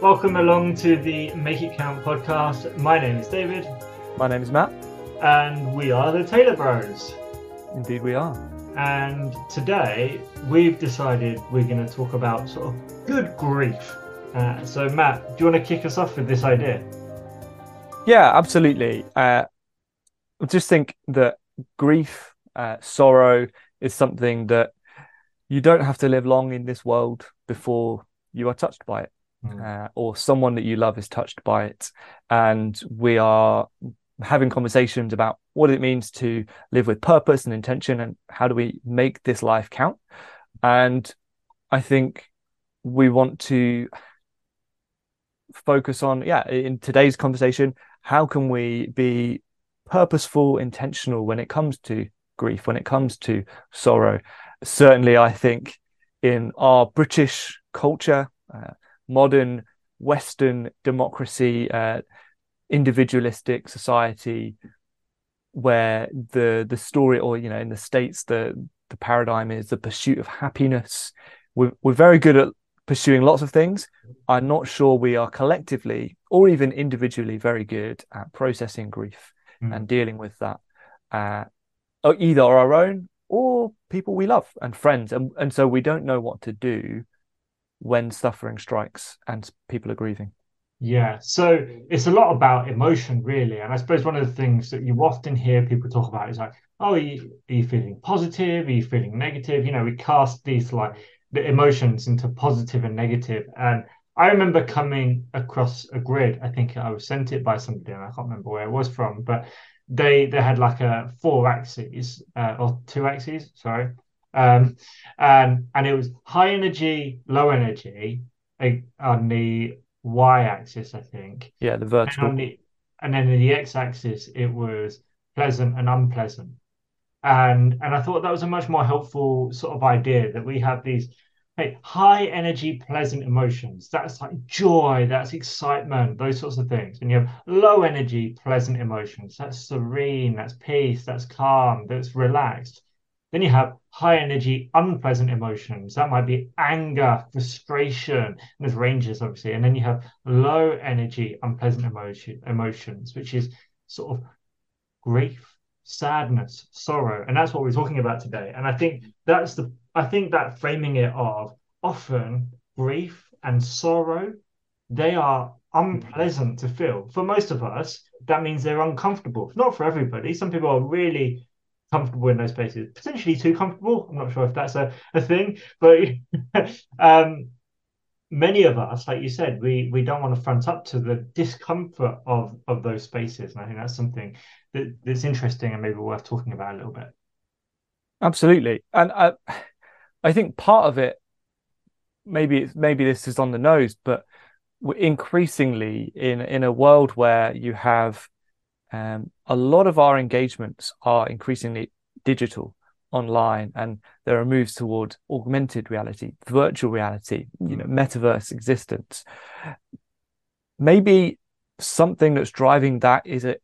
Welcome along to the Make It Count podcast. My name is David. My name is Matt. And we are the Taylor Bros. Indeed, we are. And today we've decided we're going to talk about sort of good grief. Uh, so, Matt, do you want to kick us off with this idea? Yeah, absolutely. Uh, I just think that grief, uh, sorrow is something that you don't have to live long in this world before you are touched by it. Mm. Uh, or someone that you love is touched by it. And we are having conversations about what it means to live with purpose and intention and how do we make this life count. And I think we want to focus on, yeah, in today's conversation, how can we be purposeful, intentional when it comes to grief, when it comes to sorrow? Certainly, I think in our British culture, uh, modern Western democracy, uh, individualistic society, where the the story, or you know, in the states, the the paradigm is the pursuit of happiness. We're we're very good at pursuing lots of things. I'm not sure we are collectively or even individually very good at processing grief mm. and dealing with that, uh, either our own or people we love and friends, and and so we don't know what to do when suffering strikes and people are grieving? Yeah, so it's a lot about emotion, really. And I suppose one of the things that you often hear people talk about is like, oh, are you, are you feeling positive? Are you feeling negative? You know, we cast these like the emotions into positive and negative. And I remember coming across a grid. I think I was sent it by somebody, and I can't remember where it was from, but they they had like a four axes uh, or two axes, sorry, um, and and it was high energy, low energy on the y-axis, I think. Yeah, the vertical. And, the, and then in the x-axis, it was pleasant and unpleasant. And and I thought that was a much more helpful sort of idea that we have these hey, high energy, pleasant emotions. That's like joy, that's excitement, those sorts of things. And you have low energy, pleasant emotions. That's serene, that's peace, that's calm, that's relaxed. Then you have high energy, unpleasant emotions. That might be anger, frustration. there's ranges, obviously. And then you have low energy, unpleasant emotion, emotions, which is sort of grief, sadness, sorrow. And that's what we're talking about today. And I think that's the, I think that framing it of often grief and sorrow, they are unpleasant to feel. For most of us, that means they're uncomfortable. Not for everybody. Some people are really comfortable in those spaces, potentially too comfortable. I'm not sure if that's a, a thing, but um, many of us, like you said, we we don't want to front up to the discomfort of of those spaces, and I think that's something that, that's interesting and maybe worth talking about a little bit. Absolutely, and I I think part of it, maybe it's, maybe this is on the nose, but increasingly in in a world where you have um, a lot of our engagements are increasingly digital online and there are moves toward augmented reality virtual reality you know mm. metaverse existence. Maybe something that's driving that is a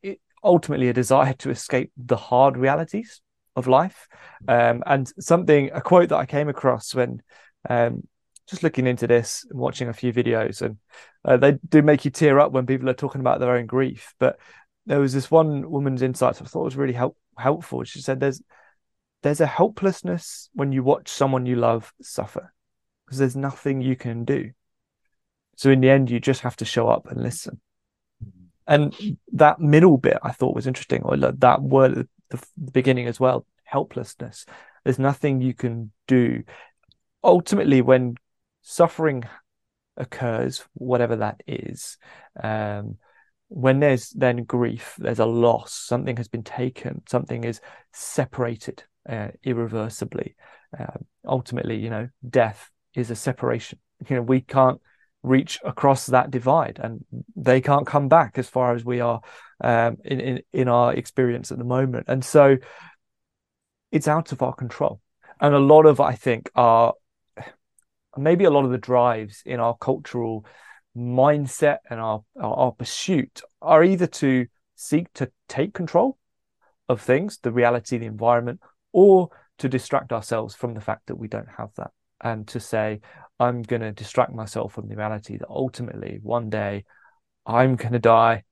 ultimately a desire to escape the hard realities of life. Um, and something a quote that i came across when um, just looking into this and watching a few videos and uh, they do make you tear up when people are talking about their own grief but there was this one woman's insights I thought was really help, helpful. She said, "There's there's a helplessness when you watch someone you love suffer because there's nothing you can do. So in the end, you just have to show up and listen." And that middle bit I thought was interesting, or that word the, the beginning as well, helplessness. There's nothing you can do. Ultimately, when suffering occurs, whatever that is, um, when there's then grief, there's a loss, something has been taken, something is separated uh, irreversibly. Uh, ultimately, you know, death is a separation. You know, we can't reach across that divide, and they can't come back as far as we are um, in, in in our experience at the moment. And so, it's out of our control. And a lot of, I think, are maybe a lot of the drives in our cultural mindset and our, our, our pursuit are either to seek to take control of things, the reality, the environment, or to distract ourselves from the fact that we don't have that and to say, I'm going to distract myself from the reality that ultimately one day I'm going to die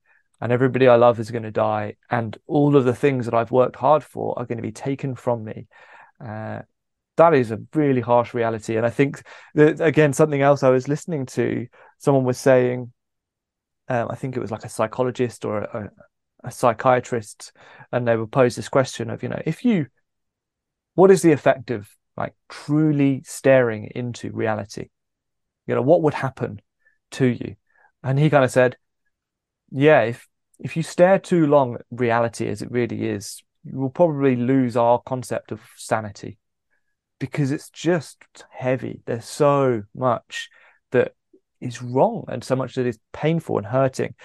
and everybody I love is going to die, and all of the things that I've worked hard for are going to be taken from me. Uh, that is a really harsh reality. And I think that, again, something else I was listening to, someone was saying, um, I think it was like a psychologist or a, a psychiatrist, and they would pose this question of, you know, if you, what is the effect of like truly staring into reality? You know, what would happen to you? And he kind of said, yeah, if if you stare too long at reality as it really is, you will probably lose our concept of sanity because it's just heavy. There's so much that is wrong and so much that is painful and hurting.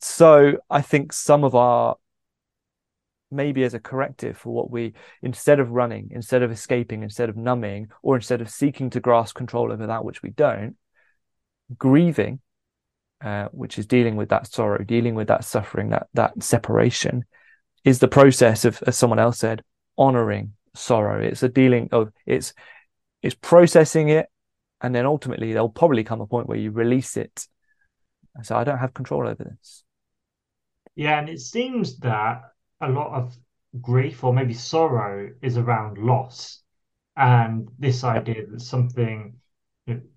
So I think some of our maybe as a corrective for what we instead of running instead of escaping instead of numbing or instead of seeking to grasp control over that which we don't grieving uh, which is dealing with that sorrow, dealing with that suffering, that that separation, is the process of, as someone else said, honoring sorrow. It's a dealing of it's it's processing it, and then ultimately there'll probably come a point where you release it. So I don't have control over this. Yeah, and it seems that a lot of grief or maybe sorrow is around loss, and this idea that something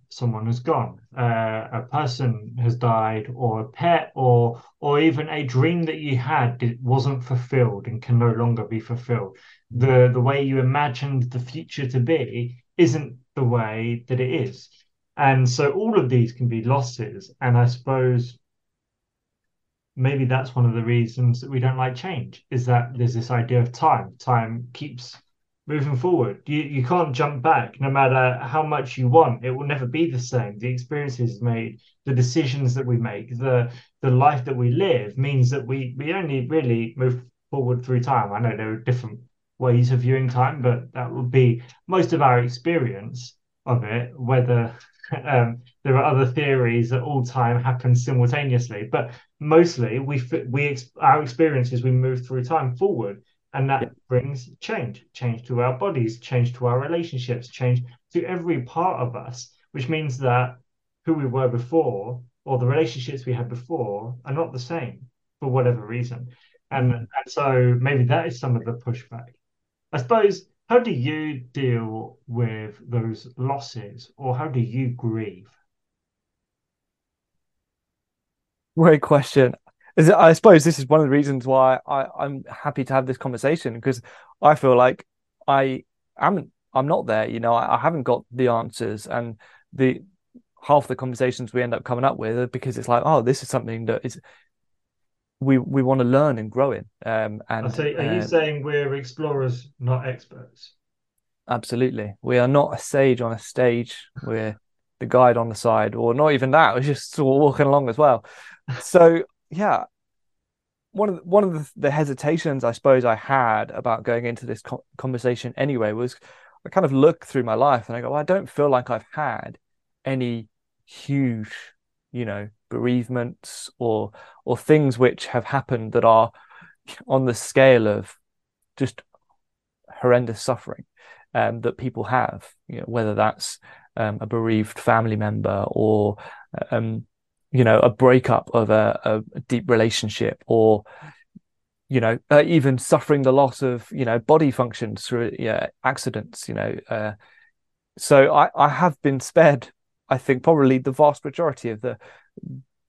someone has gone, uh, a person has died, or a pet, or or even a dream that you had it wasn't fulfilled and can no longer be fulfilled. The the way you imagined the future to be isn't the way that it is, and so all of these can be losses. And I suppose maybe that's one of the reasons that we don't like change is that there's this idea of time. Time keeps moving forward. You you can't jump back no matter how much you want. It will never be the same. The experiences made, the decisions that we make, the the life that we live means that we we only really move forward through time. I know there are different ways of viewing time, but that would be most of our experience of it. Whether um, there are other theories that all time happens simultaneously, but mostly we we our experiences we move through time forward and that yeah. brings change change to our bodies change to our relationships change to every part of us which means that who we were before or the relationships we had before are not the same for whatever reason and, and so maybe that is some of the pushback i suppose how do you deal with those losses or how do you grieve great question I suppose this is one of the reasons why I, I'm happy to have this conversation because I feel like I am I'm not there. You know, I, I haven't got the answers, and the half the conversations we end up coming up with because it's like, oh, this is something that is we we want to learn and grow in. Um, and so, are you uh, saying we're explorers, not experts? Absolutely, we are not a sage on a stage. We're the guide on the side, or not even that. We're just sort of walking along as well. So yeah, one of the, one of the, the, hesitations I suppose I had about going into this co- conversation anyway was I kind of look through my life and I go, well, I don't feel like I've had any huge, you know, bereavements or or things which have happened that are on the scale of just horrendous suffering um, that people have, you know, whether that's um, a bereaved family member or um, you know a breakup of a, a deep relationship or you know uh, even suffering the loss of you know body functions through yeah, accidents you know uh, so I, I have been spared i think probably the vast majority of the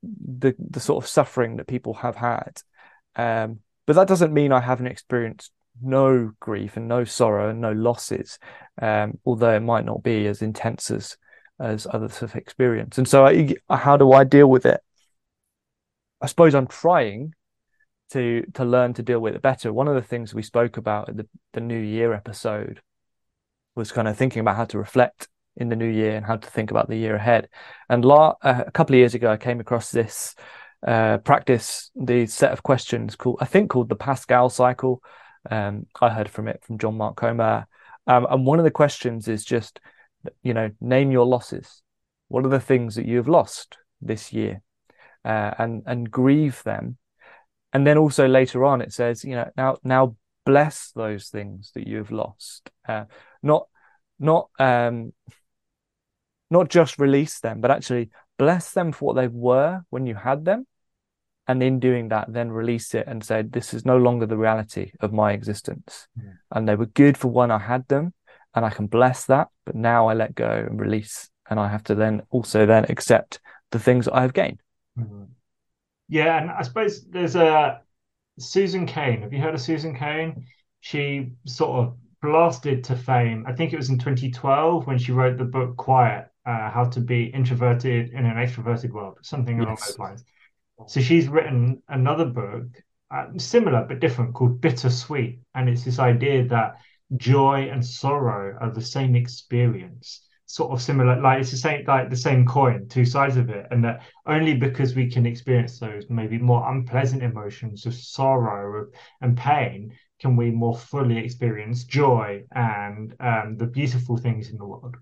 the the sort of suffering that people have had um, but that doesn't mean i haven't experienced no grief and no sorrow and no losses um, although it might not be as intense as as others have experienced. And so, I, how do I deal with it? I suppose I'm trying to to learn to deal with it better. One of the things we spoke about in the, the New Year episode was kind of thinking about how to reflect in the new year and how to think about the year ahead. And la- uh, a couple of years ago, I came across this uh, practice, the set of questions called, I think, called the Paschal cycle. Um, I heard from it from John Mark Comer. Um, and one of the questions is just you know, name your losses. What are the things that you have lost this year? Uh, and and grieve them. And then also later on, it says, you know, now now bless those things that you have lost. Uh, not not um, not just release them, but actually bless them for what they were when you had them. And in doing that, then release it and say, this is no longer the reality of my existence. Yeah. And they were good for when I had them, and I can bless that. But now I let go and release. And I have to then also then accept the things I have gained. Mm-hmm. Yeah. And I suppose there's a Susan Cain. Have you heard of Susan Cain? She sort of blasted to fame. I think it was in 2012 when she wrote the book Quiet uh, How to Be Introverted in an Extroverted World, something along those lines. So she's written another book, uh, similar but different, called Bittersweet. And it's this idea that joy and sorrow are the same experience sort of similar like it's the same like the same coin two sides of it and that only because we can experience those maybe more unpleasant emotions of sorrow and pain can we more fully experience joy and um, the beautiful things in the world.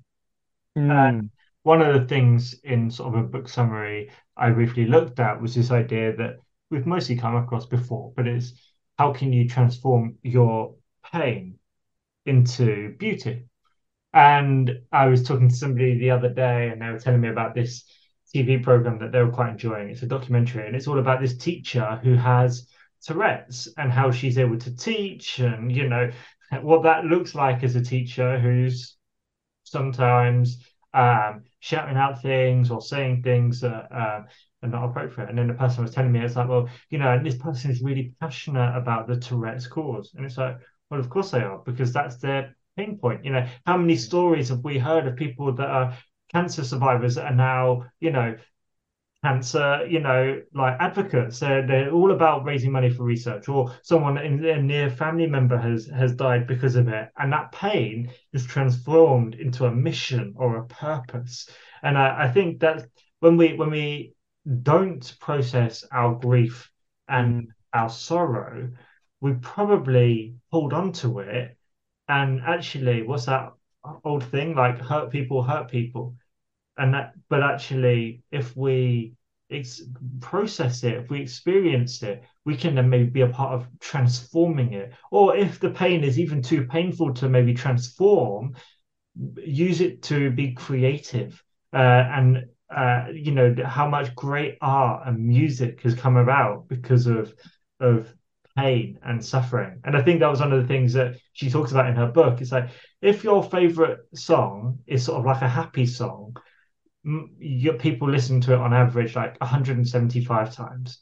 Mm. And one of the things in sort of a book summary I briefly looked at was this idea that we've mostly come across before, but it's how can you transform your pain into beauty? And I was talking to somebody the other day, and they were telling me about this TV program that they were quite enjoying. It's a documentary, and it's all about this teacher who has Tourette's and how she's able to teach and you know what that looks like as a teacher who's sometimes um, shouting out things or saying things that uh, are not appropriate. And then the person was telling me, it's like, well, you know, this person is really passionate about the Tourette's cause. And it's like, well, of course they are, because that's their pain point. You know, how many stories have we heard of people that are cancer survivors that are now, you know, cancer, you know, like advocates. They're, they're all about raising money for research, or someone in a near family member has has died because of it, and that pain is transformed into a mission or a purpose. And I, I think that when we when we don't process our grief and our sorrow, we probably hold on to it. And actually, what's that old thing like hurt people hurt people? And that but actually if we ex- process it if we experience it we can then maybe be a part of transforming it. Or if the pain is even too painful to maybe transform use it to be creative uh, and uh, you know how much great art and music has come about because of of pain and suffering. And i think that was one of the things that she talks about in her book. It's like if your favorite song is sort of like a happy song your people listen to it on average like 175 times.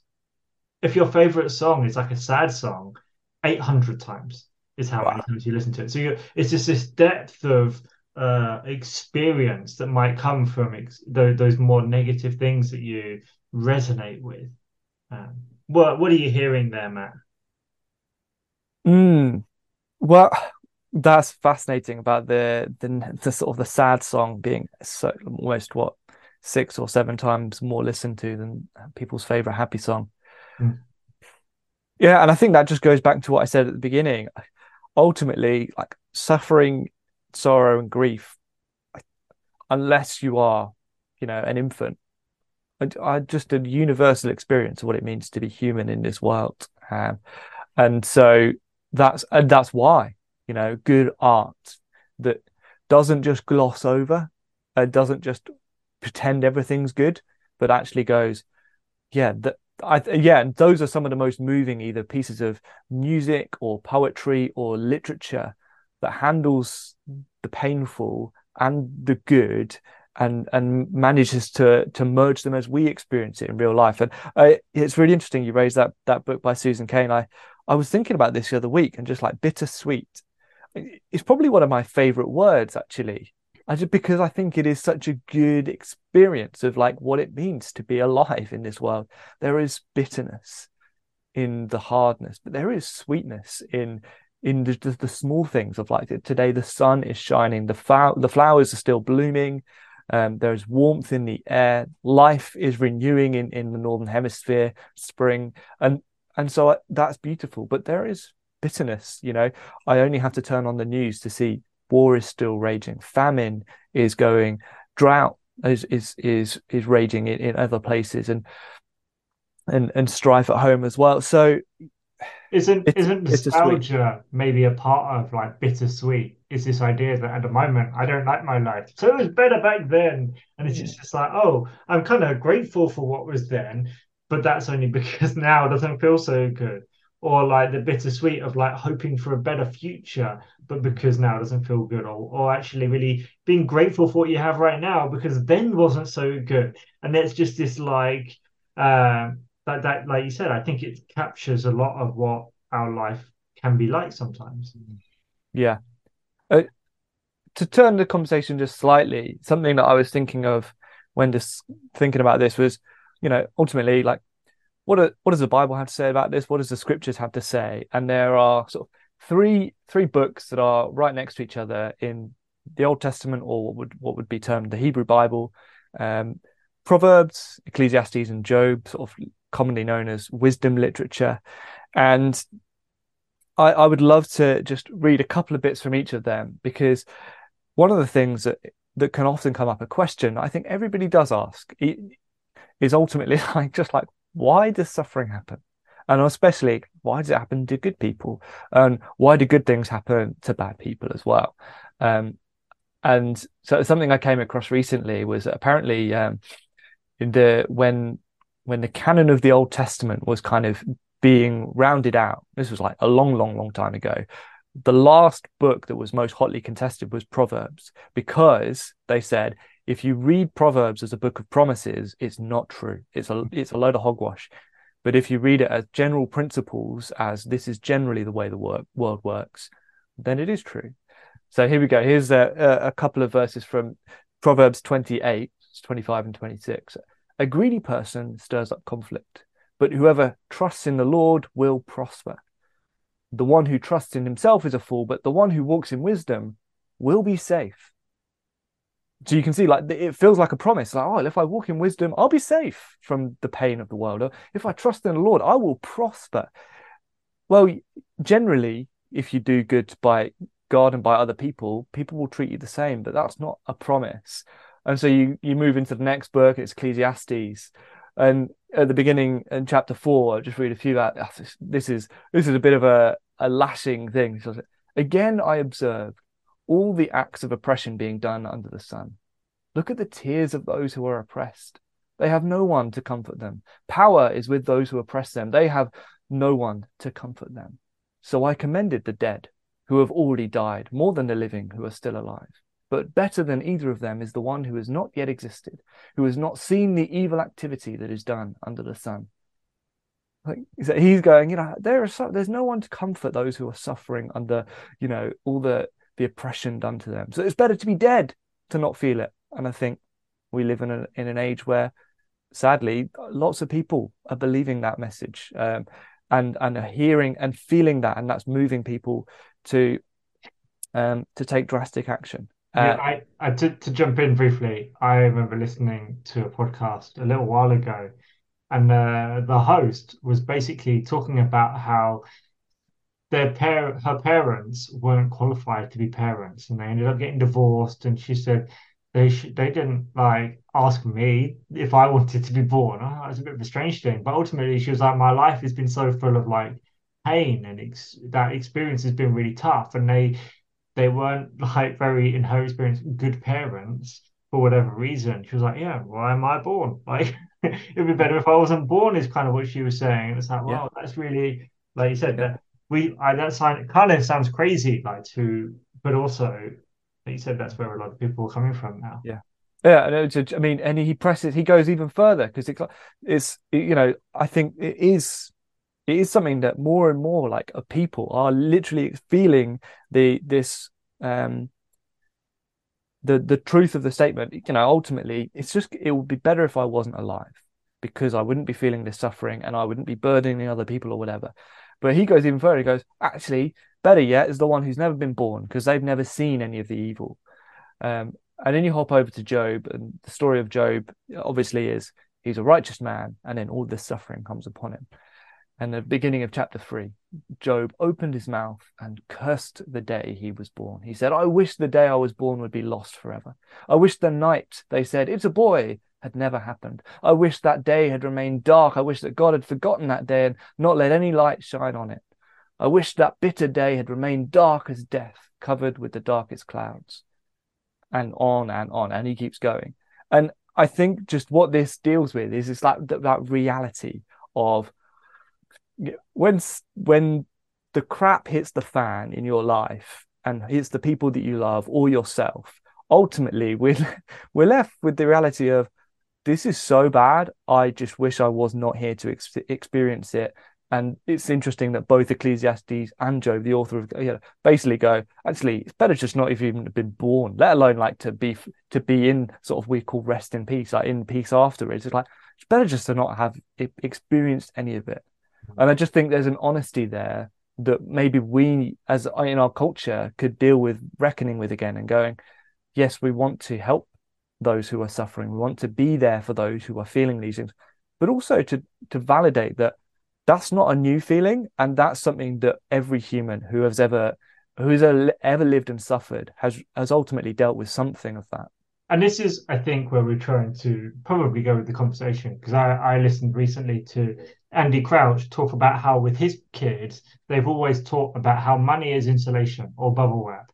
If your favorite song is like a sad song, 800 times is how wow. many times you listen to it. So it's just this depth of uh, experience that might come from ex- those, those more negative things that you resonate with. Um, what what are you hearing there, Matt? Mm, well, that's fascinating about the, the the sort of the sad song being so almost what six or seven times more listened to than people's favorite happy song. Mm. Yeah, and I think that just goes back to what I said at the beginning. Ultimately, like suffering, sorrow, and grief, unless you are, you know, an infant, I, just a universal experience of what it means to be human in this world. Um, and so that's and that's why you know, good art that doesn't just gloss over, doesn't just pretend everything's good, but actually goes, yeah, that I yeah, those are some of the most moving either pieces of music or poetry or literature that handles the painful and the good and and manages to to merge them as we experience it in real life. And uh, it's really interesting you raised that that book by Susan Cain. I I was thinking about this the other week and just like bittersweet it's probably one of my favorite words actually I just because I think it is such a good experience of like what it means to be alive in this world. There is bitterness in the hardness, but there is sweetness in in the, the, the small things of like today the sun is shining, the flower the flowers are still blooming, um, there is warmth in the air, life is renewing in in the northern hemisphere, spring, and and so uh, that's beautiful. But there is bitterness. You know, I only have to turn on the news to see war is still raging, famine is going, drought is is is is raging in, in other places, and and and strife at home as well. So isn't It's- isn't nostalgia maybe a part of like bittersweet? Is this idea that at the moment I don't like my life, so it was better back then, and it's just, just like, oh, I'm kind of grateful for what was then, but that's only because now it doesn't feel so good. Or like the bittersweet of like hoping for a better future, but because now it doesn't feel good, or or actually really being grateful for what you have right now because then wasn't so good. And it's just this like um that that like you said, I think it captures a lot of what our life can be like sometimes. Yeah. Uh, to turn the conversation just slightly, something that I was thinking of when just thinking about this was, you know, ultimately, like, what are, what does the Bible have to say about this? What does the scriptures have to say? And there are sort of three three books that are right next to each other in the Old Testament, or what would what would be termed the Hebrew Bible. Um, Proverbs, Ecclesiastes, and Job, sort of commonly known as wisdom literature. And I, I would love to just read a couple of bits from each of them because one of the things that that can often come up a question I think everybody does ask is ultimately like just like why does suffering happen? And especially why does it happen to good people? And why do good things happen to bad people as well? Um, and so something I came across recently was apparently um, in the when when the canon of the Old Testament was kind of being rounded out. This was like a long, long, long time ago. The last book that was most hotly contested was Proverbs because they said if you read Proverbs as a book of promises, it's not true. It's a it's a load of hogwash. But if you read it as general principles, as this is generally the way the work, world works, then it is true. So here we go. Here's a, a, a couple of verses from Proverbs 28, 25 and 26. A greedy person stirs up conflict, but whoever trusts in the Lord will prosper. The one who trusts in himself is a fool, but the one who walks in wisdom will be safe. So you can see, like, it feels like a promise. Like, oh, if I walk in wisdom, I'll be safe from the pain of the world. Or if I trust in the Lord, I will prosper. Well, generally, if you do good by God and by other people, people will treat you the same, but that's not a promise. And so you you move into the next book, it's Ecclesiastes, and at the beginning in chapter four, I'll just read a few out. This is this is a bit of a a lashing thing. So, Again, I observed all the acts of oppression being done under the sun. Look at the tears of those who are oppressed. They have no one to comfort them. Power is with those who oppress them. They have no one to comfort them. So I commended the dead who have already died, more than the living who are still alive. But better than either of them is the one who has not yet existed, who has not seen the evil activity that is done under the sun. Like he's going, you know, there are so, there's no one to comfort those who are suffering under, you know, all the the oppression done to them. So it's better to be dead to not feel it. And I think we live in a, in an age where, sadly, lots of people are believing that message, um, and and are hearing and feeling that, and that's moving people to um, to take drastic action. Yeah, Uh, I, I to, to jump in briefly, I remember listening to a podcast a little while ago, and uh, the host was basically talking about how their par her parents weren't qualified to be parents, and they ended up getting divorced. And she said they sh they didn't like ask me if I wanted to be born. Oh, it's a bit of a strange thing, but ultimately she was like, my life has been so full of like pain, and ex that experience has been really tough, and they they weren't like very in her experience good parents for whatever reason. She was like, yeah, why am I born? Like it'd be better if I wasn't born, is kind of what she was saying. It's like, Yeah. wow, that's really like you said Yeah. that we I that sign kind of sounds crazy, like to but also like you said that's where a lot of people are coming from now. Yeah. Yeah, I mean, and he presses, he goes even further because it's, you know, I think it is, it is something that more and more like people are literally feeling the this, um, the the truth of the statement. You know, ultimately, it's just it would be better if I wasn't alive because I wouldn't be feeling this suffering and I wouldn't be burdening other people or whatever. But he goes even further. He goes, actually, better yet is the one who's never been born because they've never seen any of the evil. Um, and then you hop over to Job, and the story of Job obviously is he's a righteous man, and then all this suffering comes upon him. And the beginning of chapter three, Job opened his mouth and cursed the day he was born. He said, I wish the day I was born would be lost forever. I wish the night they said, It's a boy, had never happened. I wish that day had remained dark. I wish that God had forgotten that day and not let any light shine on it. I wish that bitter day had remained dark as death, covered with the darkest clouds. And on and on. And he keeps going. And I think just what this deals with is it's that, that reality of when when the crap hits the fan in your life and hits the people that you love or yourself, ultimately we're we're left with the reality of this is so bad. I just wish I was not here to ex- experience it. And it's interesting that both Ecclesiastes and Job, the author of, you know, basically go, actually, it's better just not even been born, let alone like to be to be in sort of we call rest in peace, like in peace afterwards. It's like it's better just to not have experienced any of it. And I just think there's an honesty there that maybe we, as in our culture, could deal with reckoning with again and going, yes, we want to help those who are suffering. We want to be there for those who are feeling these things, but also to to validate that that's not a new feeling, and that's something that every human who has ever who has ever lived and suffered has has ultimately dealt with something of that. And this is, I think, where we're trying to probably go with the conversation because I, I listened recently to Andy Crouch talk about how with his kids they've always taught about how money is insulation or bubble wrap,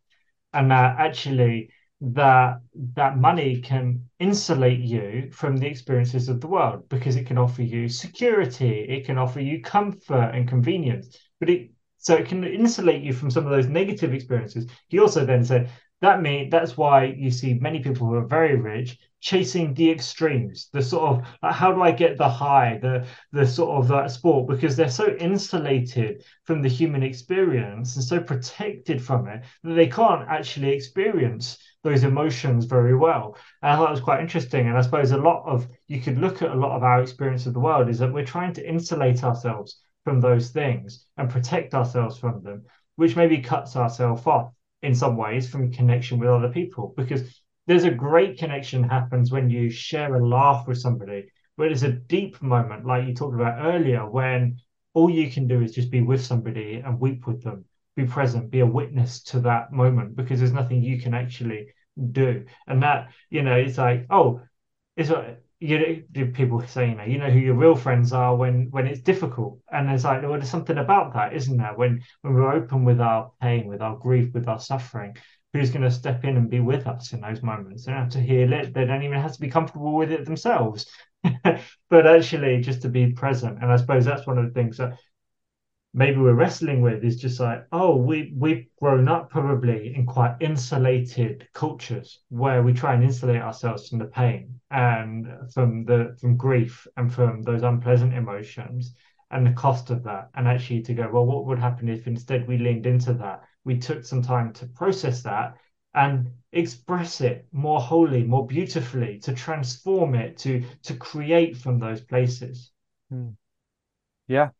and that actually that that money can insulate you from the experiences of the world because it can offer you security, it can offer you comfort and convenience, but it so it can insulate you from some of those negative experiences. He also then said that mean that's why you see many people who are very rich chasing the extremes the sort of like, how do i get the high the the sort of that sport because they're so insulated from the human experience and so protected from it that they can't actually experience those emotions very well. And i thought it was quite interesting. And i suppose a lot of you could look at a lot of our experience of the world is that we're trying to insulate ourselves from those things and protect ourselves from them which maybe cuts ourselves off in some ways from connection with other people. Because there's a great connection happens when you share a laugh with somebody but there's a deep moment like you talked about earlier when all you can do is just be with somebody and weep with them be present be a witness to that moment because there's nothing you can actually do and that you know it's like oh it's what you know, people say, you know, you know who your real friends are when when it's difficult, and there's like, well, there's something about that, isn't there? When when we're open with our pain, with our grief, with our suffering, who's going to step in and be with us in those moments? They don't have to heal it. They don't even have to be comfortable with it themselves, but actually just to be present. And I suppose that's one of the things that maybe we're wrestling with is just like, oh, we we've grown up probably in quite insulated cultures where we try and insulate ourselves from the pain and from the from grief and from those unpleasant emotions and the cost of that. And actually to go, well, what would happen if instead we leaned into that? We took some time to process that and express it more wholly, more beautifully, to transform it, to to create from those places. Hmm. Yeah,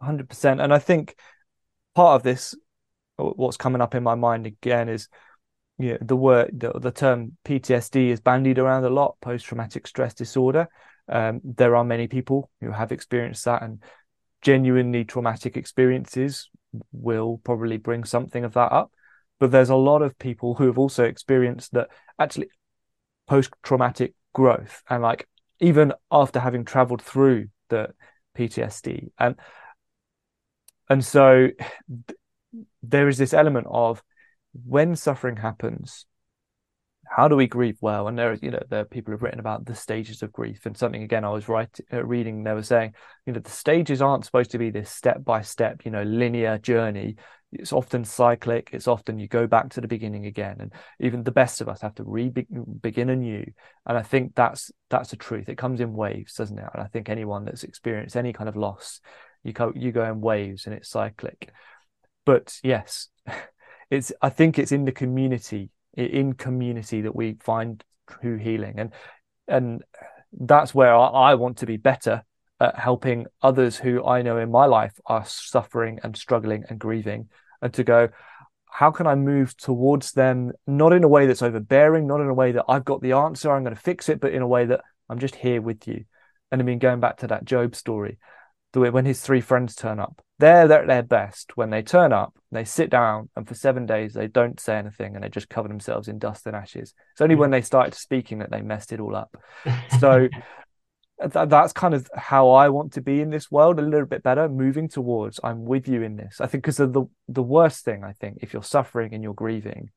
hundred percent. And I think part of this, what's coming up in my mind again, is yeah, the word the, the term PTSD is bandied around a lot, post traumatic stress disorder. Um, there are many people who have experienced that, and genuinely traumatic experiences will probably bring something of that up. But there's a lot of people who have also experienced that actually post traumatic growth, and like even after having traveled through the PTSD, and and so th- there is this element of when suffering happens, how do we grieve well? And there, you know, there are people who've written about the stages of grief, and something again I was uh, reading. They were saying, you know, the stages aren't supposed to be this step by step, you know, linear journey. It's often cyclic. It's often you go back to the beginning again, and even the best of us have to re begin anew. And I think that's that's the truth. It comes in waves, doesn't it? And I think anyone that's experienced any kind of loss you go you go in waves and it's cyclic but yes it's i think it's in the community in community that we find true healing and and that's where I, I want to be better at helping others who i know in my life are suffering and struggling and grieving and to go how can I move towards them, not in a way that's overbearing, not in a way that I've got the answer, I'm going to fix it, but in a way that I'm just here with you. And I mean, going back to that Job story, the way when his three friends turn up. They're, they're at their best when they turn up, they sit down, and for seven days they don't say anything and they just cover themselves in dust and ashes. It's only when they started speaking that they messed it all up. So th- that's kind of how I want to be in this world a little bit better, moving towards I'm with you in this. I think because of the the worst thing, I think, if you're suffering and you're grieving,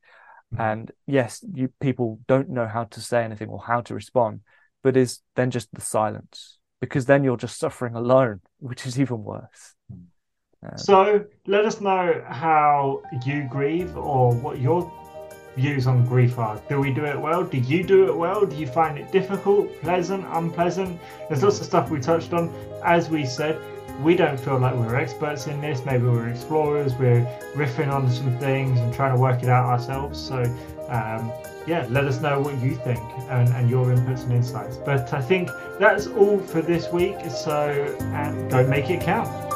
mm-hmm. and yes, you people don't know how to say anything or how to respond, but is then just the silence because then you're just suffering alone, which is even worse. Um, so let us know how you grieve or what your views on grief are. Do we do it well? Do you do it well? Do you find it difficult, pleasant, unpleasant? There's lots of stuff we touched on. As we said, we don't feel like we're experts in this. Maybe we're explorers. We're riffing on some things and trying to work it out ourselves. So, um, yeah, let us know what you think and, and, your inputs and insights. But I think that's all for this week. So, and go make it count.